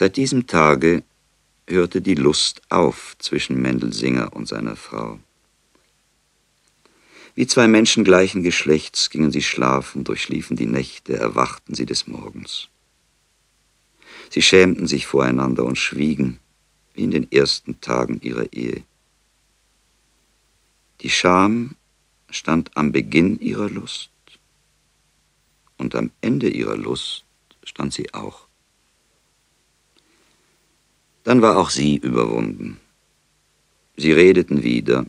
Seit diesem Tage hörte die Lust auf zwischen Mendelsinger und seiner Frau. Wie zwei Menschen gleichen Geschlechts gingen sie schlafen, durchliefen die Nächte, erwachten sie des Morgens. Sie schämten sich voreinander und schwiegen, wie in den ersten Tagen ihrer Ehe. Die Scham stand am Beginn ihrer Lust und am Ende ihrer Lust stand sie auch. Dann war auch sie überwunden. Sie redeten wieder,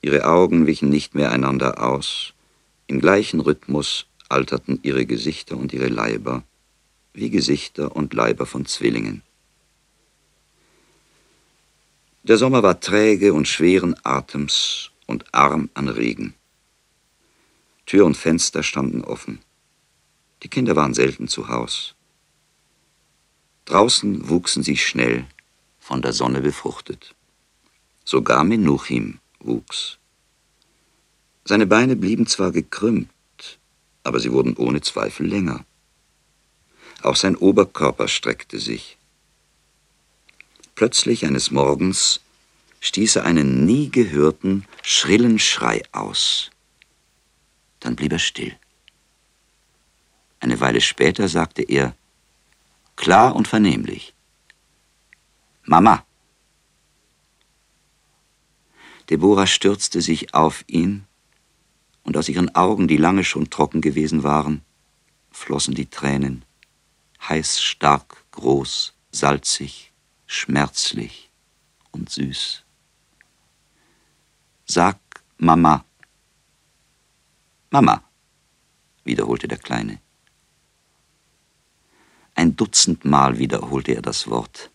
ihre Augen wichen nicht mehr einander aus, im gleichen Rhythmus alterten ihre Gesichter und ihre Leiber, wie Gesichter und Leiber von Zwillingen. Der Sommer war träge und schweren Atems und arm an Regen. Tür und Fenster standen offen. Die Kinder waren selten zu Haus. Draußen wuchsen sie schnell, von der Sonne befruchtet. Sogar Menuchim wuchs. Seine Beine blieben zwar gekrümmt, aber sie wurden ohne Zweifel länger. Auch sein Oberkörper streckte sich. Plötzlich eines Morgens stieß er einen nie gehörten, schrillen Schrei aus. Dann blieb er still. Eine Weile später sagte er, klar und vernehmlich, Mama. Deborah stürzte sich auf ihn, und aus ihren Augen, die lange schon trocken gewesen waren, flossen die Tränen, heiß, stark, groß, salzig, schmerzlich und süß. Sag Mama. Mama, wiederholte der Kleine. Ein Dutzendmal wiederholte er das Wort.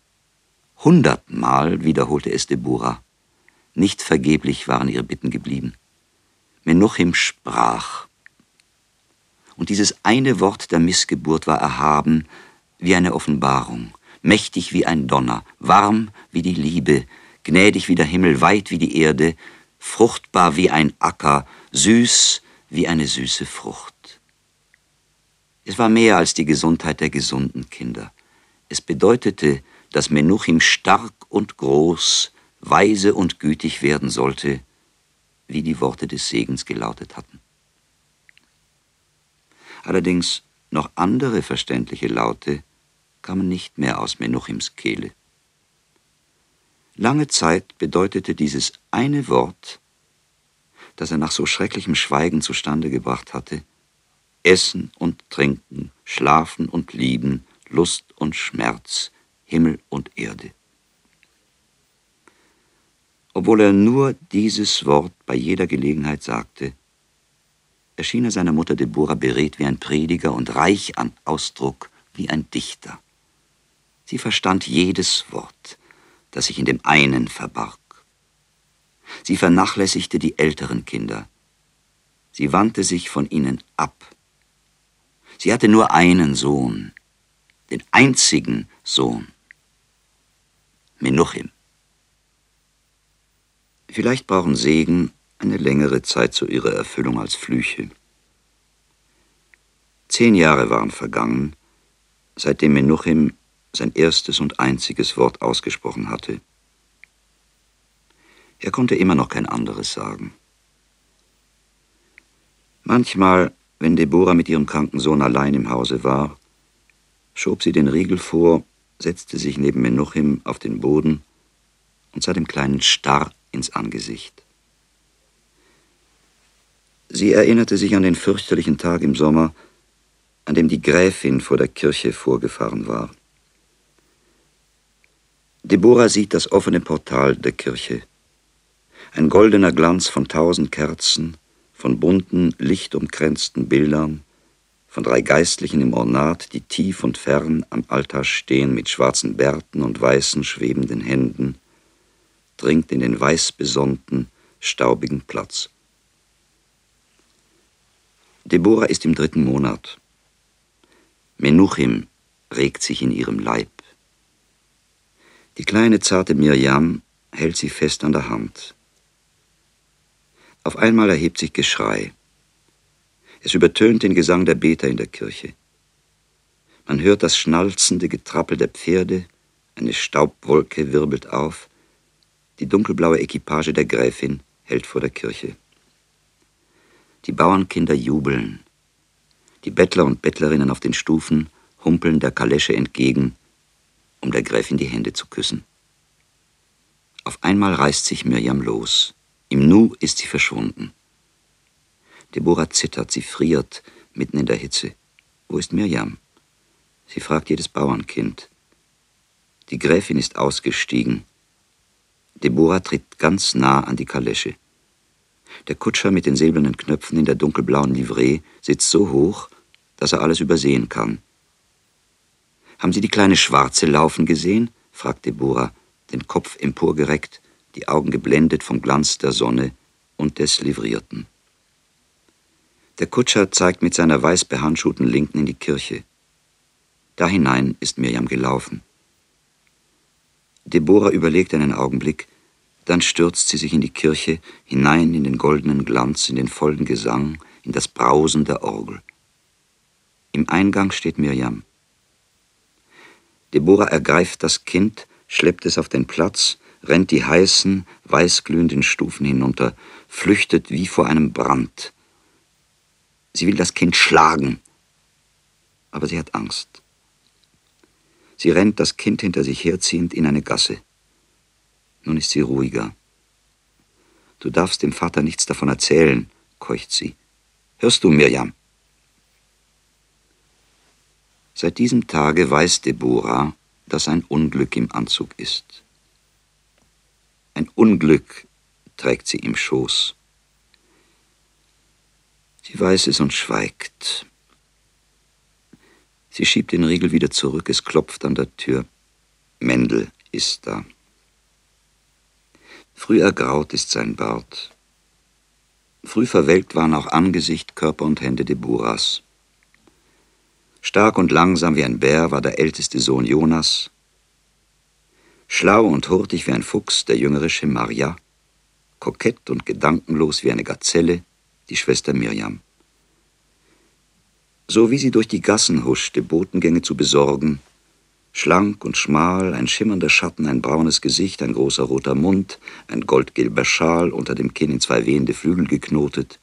Hundertmal wiederholte es Deborah. Nicht vergeblich waren ihre Bitten geblieben. Menuchim sprach. Und dieses eine Wort der Missgeburt war erhaben wie eine Offenbarung, mächtig wie ein Donner, warm wie die Liebe, gnädig wie der Himmel, weit wie die Erde, fruchtbar wie ein Acker, süß wie eine süße Frucht. Es war mehr als die Gesundheit der gesunden Kinder. Es bedeutete, dass Menuchim stark und groß, weise und gütig werden sollte, wie die Worte des Segens gelautet hatten. Allerdings noch andere verständliche Laute kamen nicht mehr aus Menuchims Kehle. Lange Zeit bedeutete dieses eine Wort, das er nach so schrecklichem Schweigen zustande gebracht hatte, Essen und Trinken, Schlafen und Lieben, Lust und Schmerz, Himmel und Erde. Obwohl er nur dieses Wort bei jeder Gelegenheit sagte, erschien er seiner Mutter Deborah beredt wie ein Prediger und reich an Ausdruck wie ein Dichter. Sie verstand jedes Wort, das sich in dem einen verbarg. Sie vernachlässigte die älteren Kinder. Sie wandte sich von ihnen ab. Sie hatte nur einen Sohn, den einzigen Sohn. Menuchim. Vielleicht brauchen Segen eine längere Zeit zu ihrer Erfüllung als Flüche. Zehn Jahre waren vergangen, seitdem Menuchim sein erstes und einziges Wort ausgesprochen hatte. Er konnte immer noch kein anderes sagen. Manchmal, wenn Deborah mit ihrem kranken Sohn allein im Hause war, schob sie den Riegel vor setzte sich neben Menuchim auf den Boden und sah dem Kleinen starr ins Angesicht. Sie erinnerte sich an den fürchterlichen Tag im Sommer, an dem die Gräfin vor der Kirche vorgefahren war. Deborah sieht das offene Portal der Kirche. Ein goldener Glanz von tausend Kerzen, von bunten, lichtumkränzten Bildern, von drei Geistlichen im Ornat, die tief und fern am Altar stehen mit schwarzen Bärten und weißen schwebenden Händen, dringt in den weißbesonnten, staubigen Platz. Deborah ist im dritten Monat. Menuchim regt sich in ihrem Leib. Die kleine zarte Mirjam hält sie fest an der Hand. Auf einmal erhebt sich Geschrei. Es übertönt den Gesang der Beter in der Kirche. Man hört das schnalzende Getrappel der Pferde Eine Staubwolke wirbelt auf. Die dunkelblaue Equipage der Gräfin hält vor der Kirche. Die Bauernkinder jubeln. Die Bettler und Bettlerinnen auf den Stufen humpeln der Kalesche entgegen, um der Gräfin die Hände zu küssen. Auf einmal reißt sich Mirjam los. Im Nu ist sie verschwunden. Deborah zittert, sie friert mitten in der Hitze. Wo ist Mirjam? Sie fragt jedes Bauernkind. Die Gräfin ist ausgestiegen. Deborah tritt ganz nah an die Kalesche. Der Kutscher mit den silbernen Knöpfen in der dunkelblauen Livree sitzt so hoch, dass er alles übersehen kann. Haben Sie die kleine Schwarze laufen gesehen? fragt Deborah, den Kopf emporgereckt, die Augen geblendet vom Glanz der Sonne und des Livrierten. Der Kutscher zeigt mit seiner weiß behandschuhten Linken in die Kirche. Da hinein ist Mirjam gelaufen. Deborah überlegt einen Augenblick, dann stürzt sie sich in die Kirche, hinein in den goldenen Glanz, in den vollen Gesang, in das Brausen der Orgel. Im Eingang steht Mirjam. Deborah ergreift das Kind, schleppt es auf den Platz, rennt die heißen, weißglühenden Stufen hinunter, flüchtet wie vor einem Brand. Sie will das Kind schlagen, aber sie hat Angst. Sie rennt das Kind hinter sich herziehend in eine Gasse. Nun ist sie ruhiger. Du darfst dem Vater nichts davon erzählen, keucht sie. Hörst du, Mirjam? Seit diesem Tage weiß Deborah, dass ein Unglück im Anzug ist. Ein Unglück trägt sie im Schoß. Sie weiß es und schweigt. Sie schiebt den Riegel wieder zurück, es klopft an der Tür. Mendel ist da. Früh ergraut ist sein Bart. Früh verwelkt waren auch Angesicht, Körper und Hände Deborahs. Stark und langsam wie ein Bär war der älteste Sohn Jonas. Schlau und hurtig wie ein Fuchs der jüngere Schemaria. Kokett und gedankenlos wie eine Gazelle die Schwester Mirjam. So wie sie durch die Gassen huschte, Botengänge zu besorgen, Schlank und schmal, ein schimmernder Schatten, ein braunes Gesicht, ein großer roter Mund, ein goldgelber Schal unter dem Kinn in zwei wehende Flügel geknotet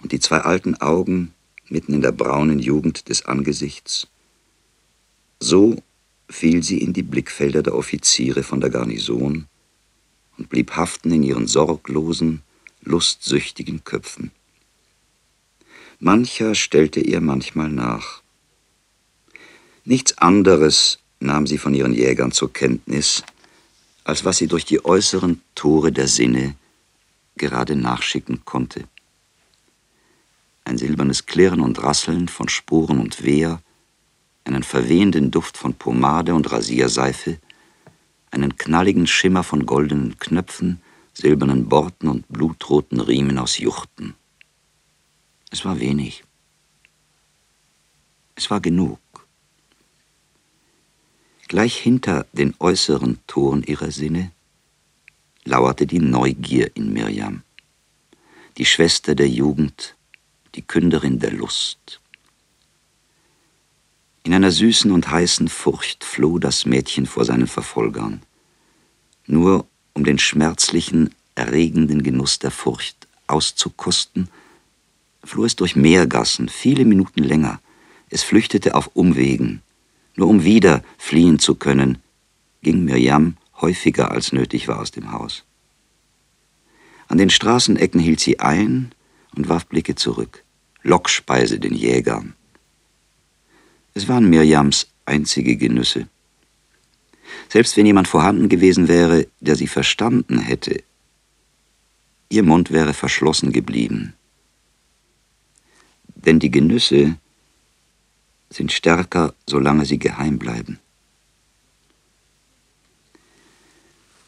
und die zwei alten Augen mitten in der braunen Jugend des Angesichts. So fiel sie in die Blickfelder der Offiziere von der Garnison und blieb haften in ihren sorglosen, lustsüchtigen Köpfen. Mancher stellte ihr manchmal nach. Nichts anderes nahm sie von ihren Jägern zur Kenntnis, als was sie durch die äußeren Tore der Sinne gerade nachschicken konnte. Ein silbernes Klirren und Rasseln von Sporen und Wehr, einen verwehenden Duft von Pomade und Rasierseife, einen knalligen Schimmer von goldenen Knöpfen, silbernen Borten und blutroten Riemen aus Juchten. Es war wenig. Es war genug. Gleich hinter den äußeren Toren ihrer Sinne lauerte die Neugier in Mirjam, die Schwester der Jugend, die Künderin der Lust. In einer süßen und heißen Furcht floh das Mädchen vor seinen Verfolgern, nur um den schmerzlichen, erregenden Genuss der Furcht auszukosten, floh es durch Meergassen, viele Minuten länger, es flüchtete auf Umwegen, nur um wieder fliehen zu können, ging Mirjam häufiger als nötig war aus dem Haus. An den Straßenecken hielt sie ein und warf Blicke zurück. Lockspeise den Jägern. Es waren Mirjams einzige Genüsse. Selbst wenn jemand vorhanden gewesen wäre, der sie verstanden hätte, ihr Mund wäre verschlossen geblieben. Denn die Genüsse, sind stärker, solange sie geheim bleiben.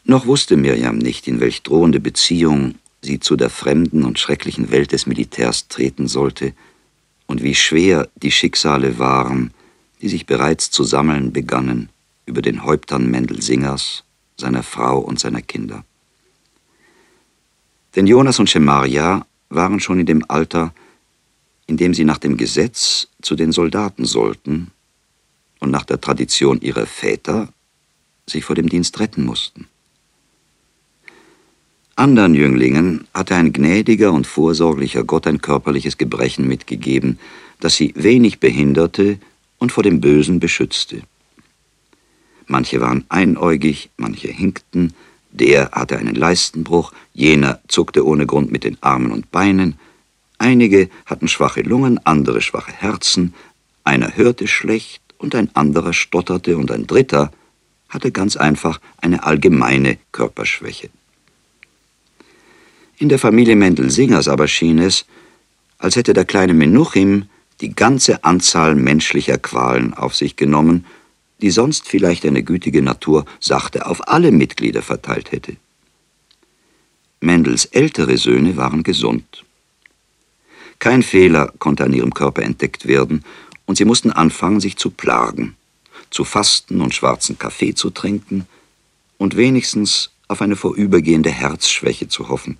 Noch wusste Mirjam nicht, in welch drohende Beziehung sie zu der fremden und schrecklichen Welt des Militärs treten sollte und wie schwer die Schicksale waren, die sich bereits zu sammeln begannen über den Häuptern Mendel Singers, seiner Frau und seiner Kinder. Denn Jonas und Schemaria waren schon in dem Alter, indem sie nach dem Gesetz zu den Soldaten sollten und nach der Tradition ihrer Väter sich vor dem Dienst retten mussten. Andern Jünglingen hatte ein gnädiger und vorsorglicher Gott ein körperliches Gebrechen mitgegeben, das sie wenig behinderte und vor dem Bösen beschützte. Manche waren einäugig, manche hinkten, der hatte einen Leistenbruch, jener zuckte ohne Grund mit den Armen und Beinen, einige hatten schwache Lungen, andere schwache Herzen, einer hörte schlecht und ein anderer stotterte und ein dritter hatte ganz einfach eine allgemeine Körperschwäche. In der Familie Mendel-Singers aber schien es, als hätte der kleine Menuchim die ganze Anzahl menschlicher Qualen auf sich genommen, die sonst vielleicht eine gütige Natur sachte auf alle Mitglieder verteilt hätte. Mendels ältere Söhne waren gesund. Kein Fehler konnte an ihrem Körper entdeckt werden, und sie mussten anfangen, sich zu plagen, zu fasten und schwarzen Kaffee zu trinken und wenigstens auf eine vorübergehende Herzschwäche zu hoffen,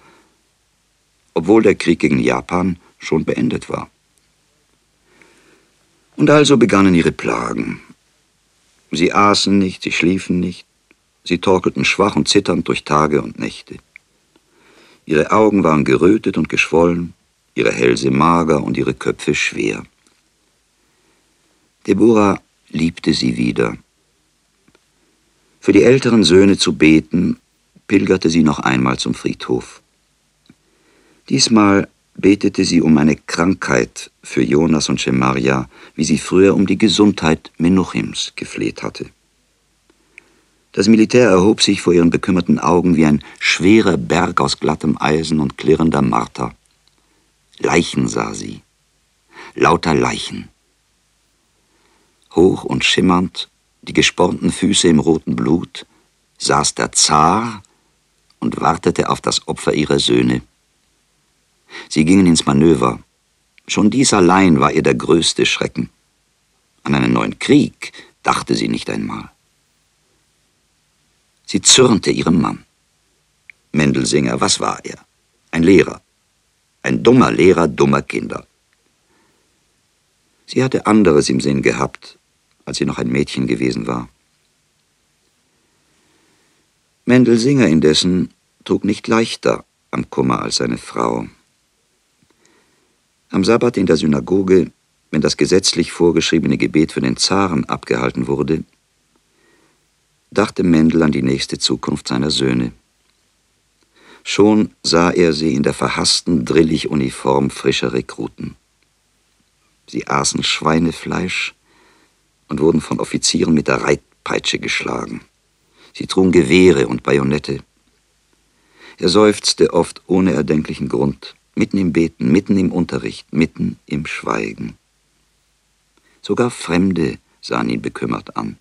obwohl der Krieg gegen Japan schon beendet war. Und also begannen ihre Plagen. Sie aßen nicht, sie schliefen nicht, sie torkelten schwach und zitternd durch Tage und Nächte. Ihre Augen waren gerötet und geschwollen, ihre Hälse mager und ihre Köpfe schwer. Deborah liebte sie wieder. Für die älteren Söhne zu beten, pilgerte sie noch einmal zum Friedhof. Diesmal betete sie um eine Krankheit für Jonas und Shemaria, wie sie früher um die Gesundheit Menuchims gefleht hatte. Das Militär erhob sich vor ihren bekümmerten Augen wie ein schwerer Berg aus glattem Eisen und klirrender Marter. Leichen sah sie, lauter Leichen. Hoch und schimmernd, die gespornten Füße im roten Blut, saß der Zar und wartete auf das Opfer ihrer Söhne. Sie gingen ins Manöver. Schon dies allein war ihr der größte Schrecken. An einen neuen Krieg dachte sie nicht einmal. Sie zürnte ihrem Mann. Mendelsinger, was war er? Ein Lehrer. Ein dummer Lehrer dummer Kinder. Sie hatte anderes im Sinn gehabt, als sie noch ein Mädchen gewesen war. Mendelsinger indessen trug nicht leichter am Kummer als seine Frau. Am Sabbat in der Synagoge, wenn das gesetzlich vorgeschriebene Gebet für den Zaren abgehalten wurde, dachte Mendel an die nächste Zukunft seiner Söhne. Schon sah er sie in der verhassten Drillig-Uniform frischer Rekruten. Sie aßen Schweinefleisch und wurden von Offizieren mit der Reitpeitsche geschlagen. Sie trugen Gewehre und Bajonette. Er seufzte oft ohne erdenklichen Grund mitten im Beten, mitten im Unterricht, mitten im Schweigen. Sogar Fremde sahen ihn bekümmert an.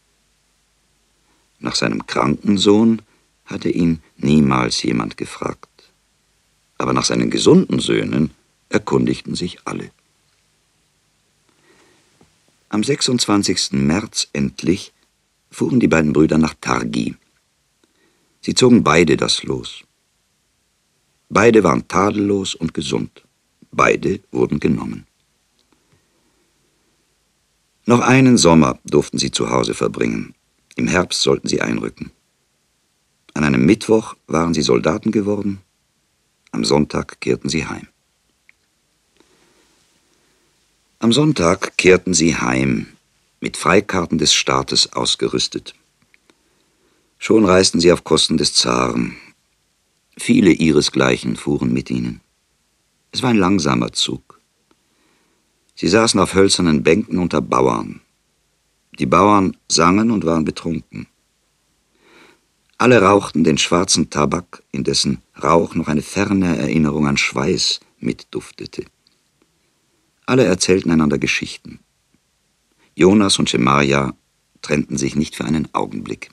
Nach seinem kranken Sohn hatte ihn niemals jemand gefragt. Aber nach seinen gesunden Söhnen erkundigten sich alle. Am 26. März endlich fuhren die beiden Brüder nach Targi. Sie zogen beide das Los. Beide waren tadellos und gesund. Beide wurden genommen. Noch einen Sommer durften sie zu Hause verbringen. Im Herbst sollten sie einrücken. An einem Mittwoch waren sie Soldaten geworden. Am Sonntag kehrten sie heim. Am Sonntag kehrten sie heim, mit Freikarten des Staates ausgerüstet. Schon reisten sie auf Kosten des Zaren, Viele ihresgleichen fuhren mit ihnen. Es war ein langsamer Zug. Sie saßen auf hölzernen Bänken unter Bauern. Die Bauern sangen und waren betrunken. Alle rauchten den schwarzen Tabak, in dessen Rauch noch eine ferne Erinnerung an Schweiß mitduftete. Alle erzählten einander Geschichten. Jonas und Schemaja trennten sich nicht für einen Augenblick.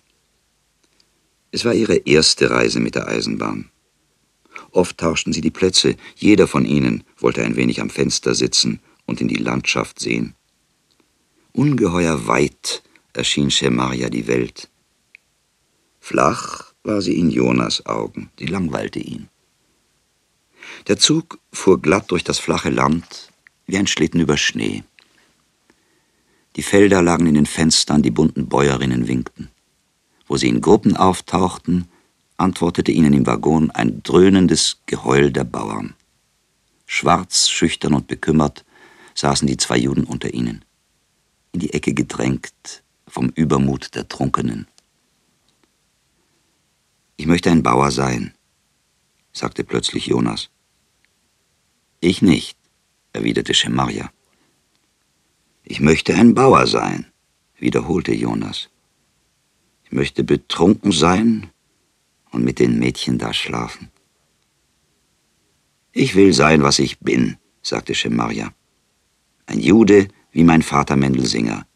Es war ihre erste Reise mit der Eisenbahn. Oft tauschten sie die Plätze, jeder von ihnen wollte ein wenig am Fenster sitzen und in die Landschaft sehen. Ungeheuer weit erschien Schemaria die Welt. Flach war sie in Jonas Augen, sie langweilte ihn. Der Zug fuhr glatt durch das flache Land wie ein Schlitten über Schnee. Die Felder lagen in den Fenstern, die bunten Bäuerinnen winkten. Wo sie in Gruppen auftauchten, antwortete ihnen im Waggon ein dröhnendes Geheul der Bauern. Schwarz, schüchtern und bekümmert saßen die zwei Juden unter ihnen, in die Ecke gedrängt vom Übermut der Trunkenen. Ich möchte ein Bauer sein, sagte plötzlich Jonas. Ich nicht, erwiderte Schemaria. Ich möchte ein Bauer sein, wiederholte Jonas. Ich möchte betrunken sein und mit den Mädchen da schlafen. Ich will sein, was ich bin, sagte Schemaria. Ein Jude wie mein Vater Mendelsinger.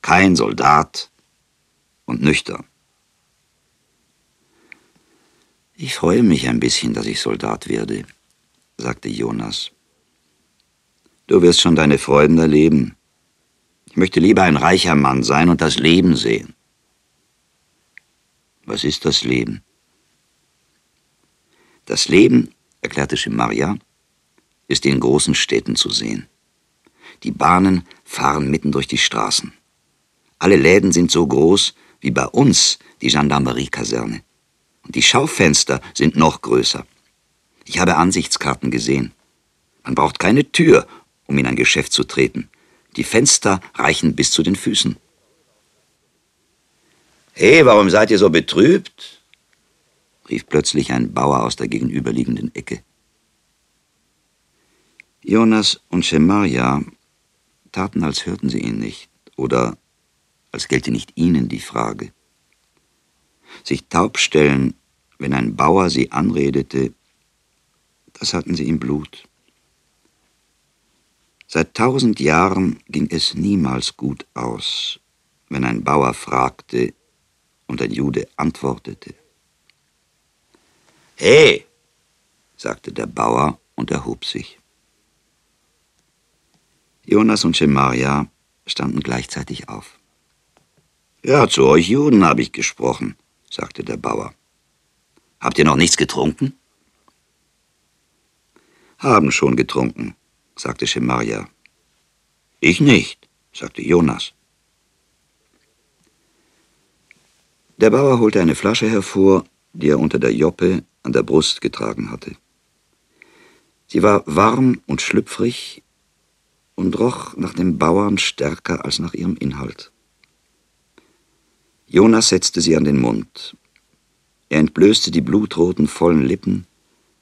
Kein Soldat und nüchtern. Ich freue mich ein bisschen, dass ich Soldat werde, sagte Jonas. Du wirst schon deine Freuden erleben. Ich möchte lieber ein reicher Mann sein und das Leben sehen. Was ist das Leben? Das Leben, erklärte Shimaria, ist in großen Städten zu sehen. Die Bahnen fahren mitten durch die Straßen. Alle Läden sind so groß wie bei uns die Gendarmeriekaserne. Die Schaufenster sind noch größer. Ich habe Ansichtskarten gesehen. Man braucht keine Tür, um in ein Geschäft zu treten. Die Fenster reichen bis zu den Füßen. Hey, warum seid ihr so betrübt? rief plötzlich ein Bauer aus der gegenüberliegenden Ecke. Jonas und Schemaria taten, als hörten sie ihn nicht, oder als gelte nicht ihnen die Frage. Sich taub stellen, wenn ein Bauer sie anredete, das hatten sie im Blut. Seit tausend Jahren ging es niemals gut aus, wenn ein Bauer fragte, und ein Jude antwortete. He, sagte der Bauer und erhob sich. Jonas und Schemaria standen gleichzeitig auf. Ja, zu euch Juden habe ich gesprochen, sagte der Bauer. Habt ihr noch nichts getrunken? Haben schon getrunken, sagte Schemaria. Ich nicht, sagte Jonas. Der Bauer holte eine Flasche hervor, die er unter der Joppe an der Brust getragen hatte. Sie war warm und schlüpfrig und roch nach dem Bauern stärker als nach ihrem Inhalt. Jonas setzte sie an den Mund. Er entblößte die blutroten, vollen Lippen.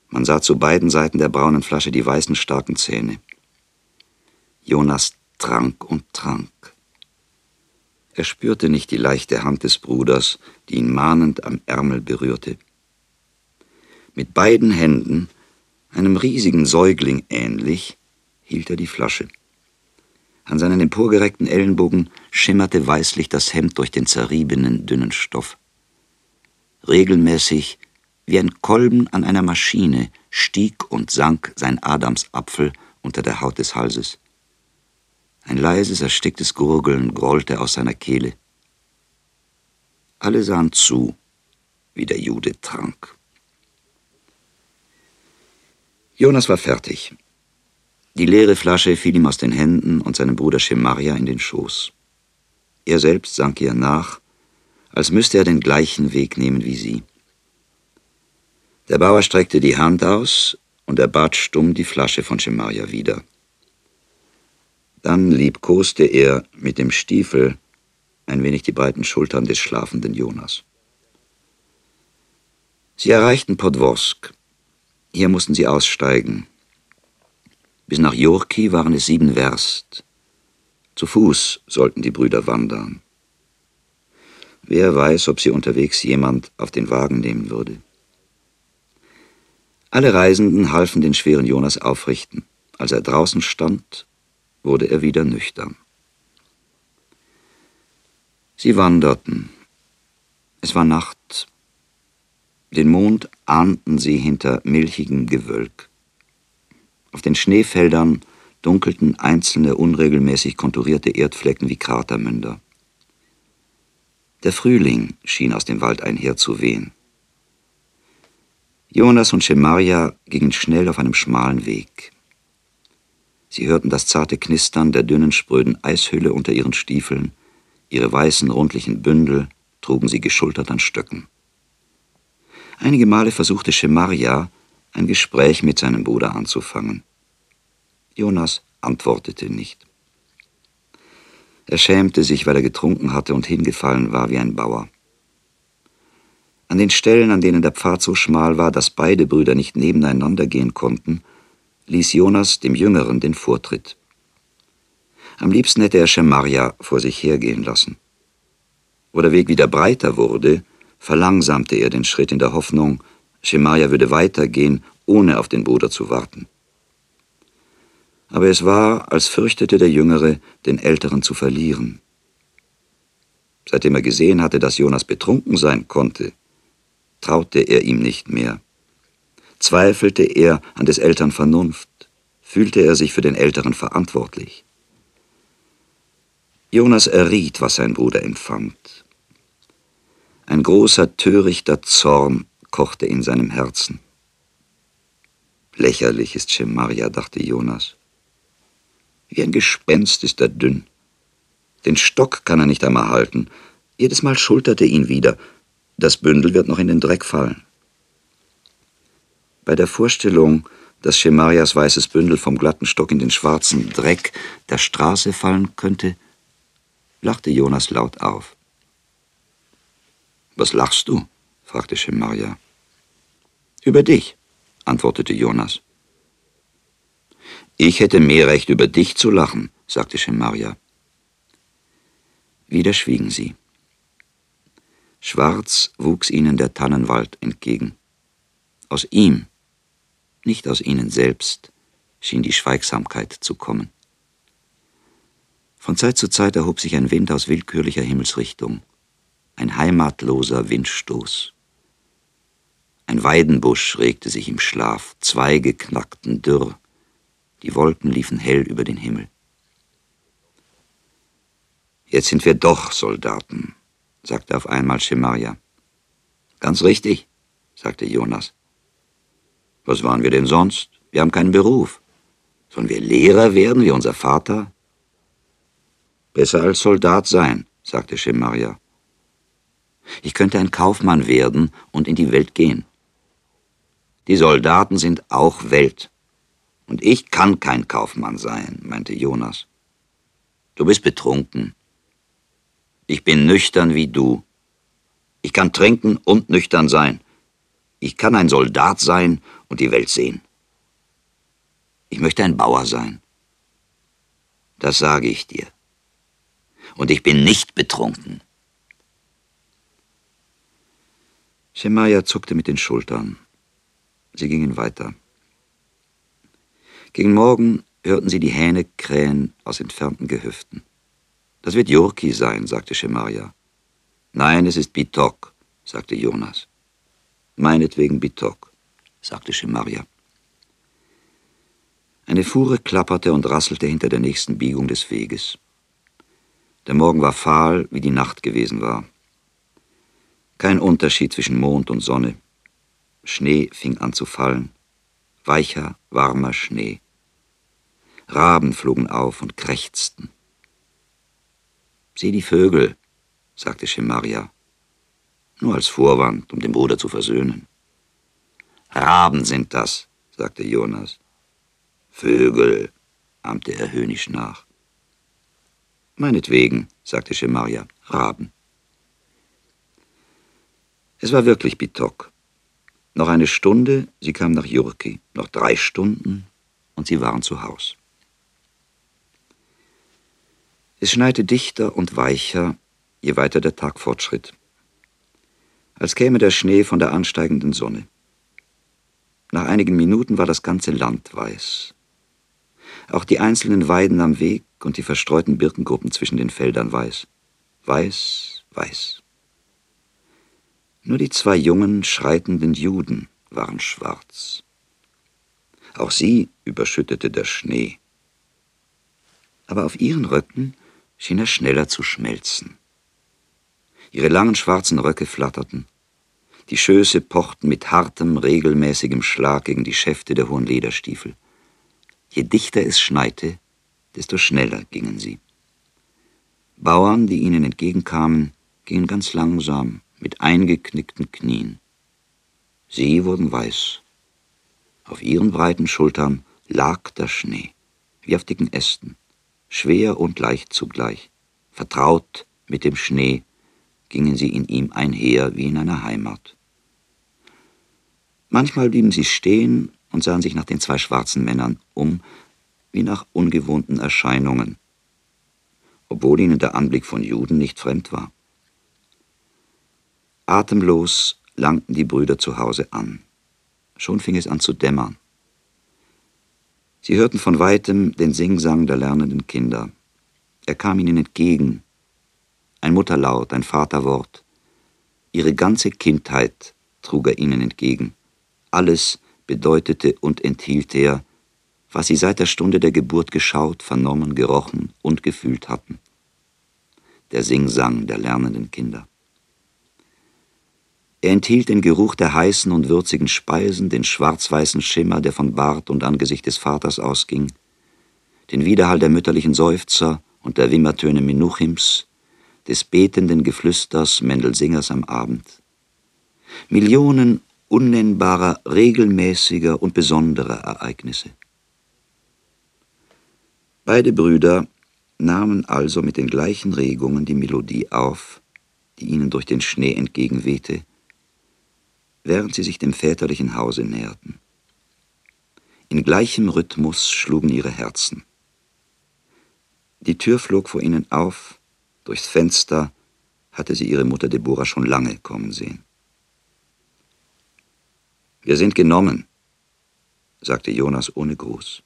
Man sah zu beiden Seiten der braunen Flasche die weißen, starken Zähne. Jonas trank und trank. Er spürte nicht die leichte Hand des Bruders, die ihn mahnend am Ärmel berührte. Mit beiden Händen, einem riesigen Säugling ähnlich, hielt er die Flasche. An seinen emporgereckten Ellenbogen schimmerte weißlich das Hemd durch den zerriebenen, dünnen Stoff. Regelmäßig, wie ein Kolben an einer Maschine, stieg und sank sein Adamsapfel unter der Haut des Halses. Ein leises, ersticktes Gurgeln grollte aus seiner Kehle. Alle sahen zu, wie der Jude trank. Jonas war fertig. Die leere Flasche fiel ihm aus den Händen und seinem Bruder Schemaria in den Schoß. Er selbst sank ihr nach, als müsste er den gleichen Weg nehmen wie sie. Der Bauer streckte die Hand aus und er bat stumm die Flasche von Schemaria wieder. Dann liebkoste er mit dem Stiefel ein wenig die breiten Schultern des schlafenden Jonas. Sie erreichten Podworsk. Hier mussten sie aussteigen. Bis nach Jorki waren es sieben Werst. Zu Fuß sollten die Brüder wandern. Wer weiß, ob sie unterwegs jemand auf den Wagen nehmen würde. Alle Reisenden halfen den schweren Jonas aufrichten. Als er draußen stand, wurde er wieder nüchtern. Sie wanderten. Es war Nacht. Den Mond ahnten sie hinter milchigem Gewölk. Auf den Schneefeldern dunkelten einzelne unregelmäßig konturierte Erdflecken wie Kratermünder. Der Frühling schien aus dem Wald einher zu wehen. Jonas und Schemaria gingen schnell auf einem schmalen Weg. Sie hörten das zarte Knistern der dünnen, spröden Eishülle unter ihren Stiefeln, ihre weißen, rundlichen Bündel, trugen sie geschultert an Stöcken. Einige Male versuchte Schemaria, ein Gespräch mit seinem Bruder anzufangen. Jonas antwortete nicht. Er schämte sich, weil er getrunken hatte und hingefallen war wie ein Bauer. An den Stellen, an denen der Pfad so schmal war, dass beide Brüder nicht nebeneinander gehen konnten, ließ Jonas dem Jüngeren den Vortritt. Am liebsten hätte er Schemaria vor sich hergehen lassen. Wo der Weg wieder breiter wurde, verlangsamte er den Schritt in der Hoffnung, Schemaria würde weitergehen, ohne auf den Bruder zu warten. Aber es war, als fürchtete der Jüngere, den Älteren zu verlieren. Seitdem er gesehen hatte, dass Jonas betrunken sein konnte, traute er ihm nicht mehr. Zweifelte er an des Eltern Vernunft, fühlte er sich für den Älteren verantwortlich. Jonas erriet, was sein Bruder empfand. Ein großer, törichter Zorn kochte in seinem Herzen. Lächerlich ist Schemaria, dachte Jonas. Wie ein Gespenst ist er dünn. Den Stock kann er nicht einmal halten. Jedes Mal schulterte ihn wieder. Das Bündel wird noch in den Dreck fallen. Bei der Vorstellung, dass Schemarias weißes Bündel vom glatten Stock in den schwarzen Dreck der Straße fallen könnte, lachte Jonas laut auf. Was lachst du? fragte Schemaria. Über dich, antwortete Jonas. Ich hätte mehr Recht, über dich zu lachen, sagte Schemaria. Wieder schwiegen sie. Schwarz wuchs ihnen der Tannenwald entgegen. Aus ihm, nicht aus ihnen selbst, schien die Schweigsamkeit zu kommen. Von Zeit zu Zeit erhob sich ein Wind aus willkürlicher Himmelsrichtung, ein heimatloser Windstoß. Ein Weidenbusch regte sich im Schlaf, Zweige knackten dürr, die Wolken liefen hell über den Himmel. Jetzt sind wir doch Soldaten, sagte auf einmal Schemaria. Ganz richtig, sagte Jonas. Was waren wir denn sonst? Wir haben keinen Beruf. Sollen wir Lehrer werden wie unser Vater? Besser als Soldat sein, sagte Schemaria. Ich könnte ein Kaufmann werden und in die Welt gehen. Die Soldaten sind auch Welt. Und ich kann kein Kaufmann sein, meinte Jonas. Du bist betrunken. Ich bin nüchtern wie du. Ich kann trinken und nüchtern sein. Ich kann ein Soldat sein und die Welt sehen. Ich möchte ein Bauer sein. Das sage ich dir. Und ich bin nicht betrunken. Schemaya zuckte mit den Schultern. Sie gingen weiter. Gegen Morgen hörten sie die Hähne krähen aus entfernten Gehöften. Das wird Jurki sein, sagte Schemaria. Nein, es ist Bitok, sagte Jonas. Meinetwegen Bitok, sagte Schemaria. Eine Fuhre klapperte und rasselte hinter der nächsten Biegung des Weges. Der Morgen war fahl, wie die Nacht gewesen war. Kein Unterschied zwischen Mond und Sonne. Schnee fing an zu fallen. Weicher, warmer Schnee. Raben flogen auf und krächzten. Sieh die Vögel, sagte Schemaria nur als Vorwand, um den Bruder zu versöhnen. Raben sind das, sagte Jonas. Vögel, ahmte er höhnisch nach. Meinetwegen, sagte Schemaria, Raben. Es war wirklich Bitok. Noch eine Stunde, sie kam nach Jurki, noch drei Stunden und sie waren zu Haus. Es schneite dichter und weicher, je weiter der Tag fortschritt als käme der Schnee von der ansteigenden Sonne. Nach einigen Minuten war das ganze Land weiß. Auch die einzelnen Weiden am Weg und die verstreuten Birkengruppen zwischen den Feldern weiß. Weiß, weiß. Nur die zwei jungen, schreitenden Juden waren schwarz. Auch sie überschüttete der Schnee. Aber auf ihren Röcken schien er schneller zu schmelzen. Ihre langen schwarzen Röcke flatterten. Die Schöße pochten mit hartem, regelmäßigem Schlag gegen die Schäfte der hohen Lederstiefel. Je dichter es schneite, desto schneller gingen sie. Bauern, die ihnen entgegenkamen, gingen ganz langsam mit eingeknickten Knien. Sie wurden weiß. Auf ihren breiten Schultern lag der Schnee, wie auf dicken Ästen, schwer und leicht zugleich. Vertraut mit dem Schnee gingen sie in ihm einher wie in einer Heimat. Manchmal blieben sie stehen und sahen sich nach den zwei schwarzen Männern um, wie nach ungewohnten Erscheinungen, obwohl ihnen der Anblick von Juden nicht fremd war. Atemlos langten die Brüder zu Hause an. Schon fing es an zu dämmern. Sie hörten von weitem den Singsang der lernenden Kinder. Er kam ihnen entgegen. Ein Mutterlaut, ein Vaterwort. Ihre ganze Kindheit trug er ihnen entgegen. Alles bedeutete und enthielt er, was sie seit der Stunde der Geburt geschaut, vernommen, gerochen und gefühlt hatten. Der Singsang der lernenden Kinder. Er enthielt den Geruch der heißen und würzigen Speisen, den schwarz-weißen Schimmer, der von Bart und Angesicht des Vaters ausging, den Widerhall der mütterlichen Seufzer und der Wimmertöne Menuchims, des betenden Geflüsters Mendelsingers am Abend. Millionen unnennbarer, regelmäßiger und besonderer Ereignisse. Beide Brüder nahmen also mit den gleichen Regungen die Melodie auf, die ihnen durch den Schnee entgegenwehte, während sie sich dem väterlichen Hause näherten. In gleichem Rhythmus schlugen ihre Herzen. Die Tür flog vor ihnen auf, durchs Fenster hatte sie ihre Mutter Deborah schon lange kommen sehen. Wir sind genommen, sagte Jonas ohne Gruß.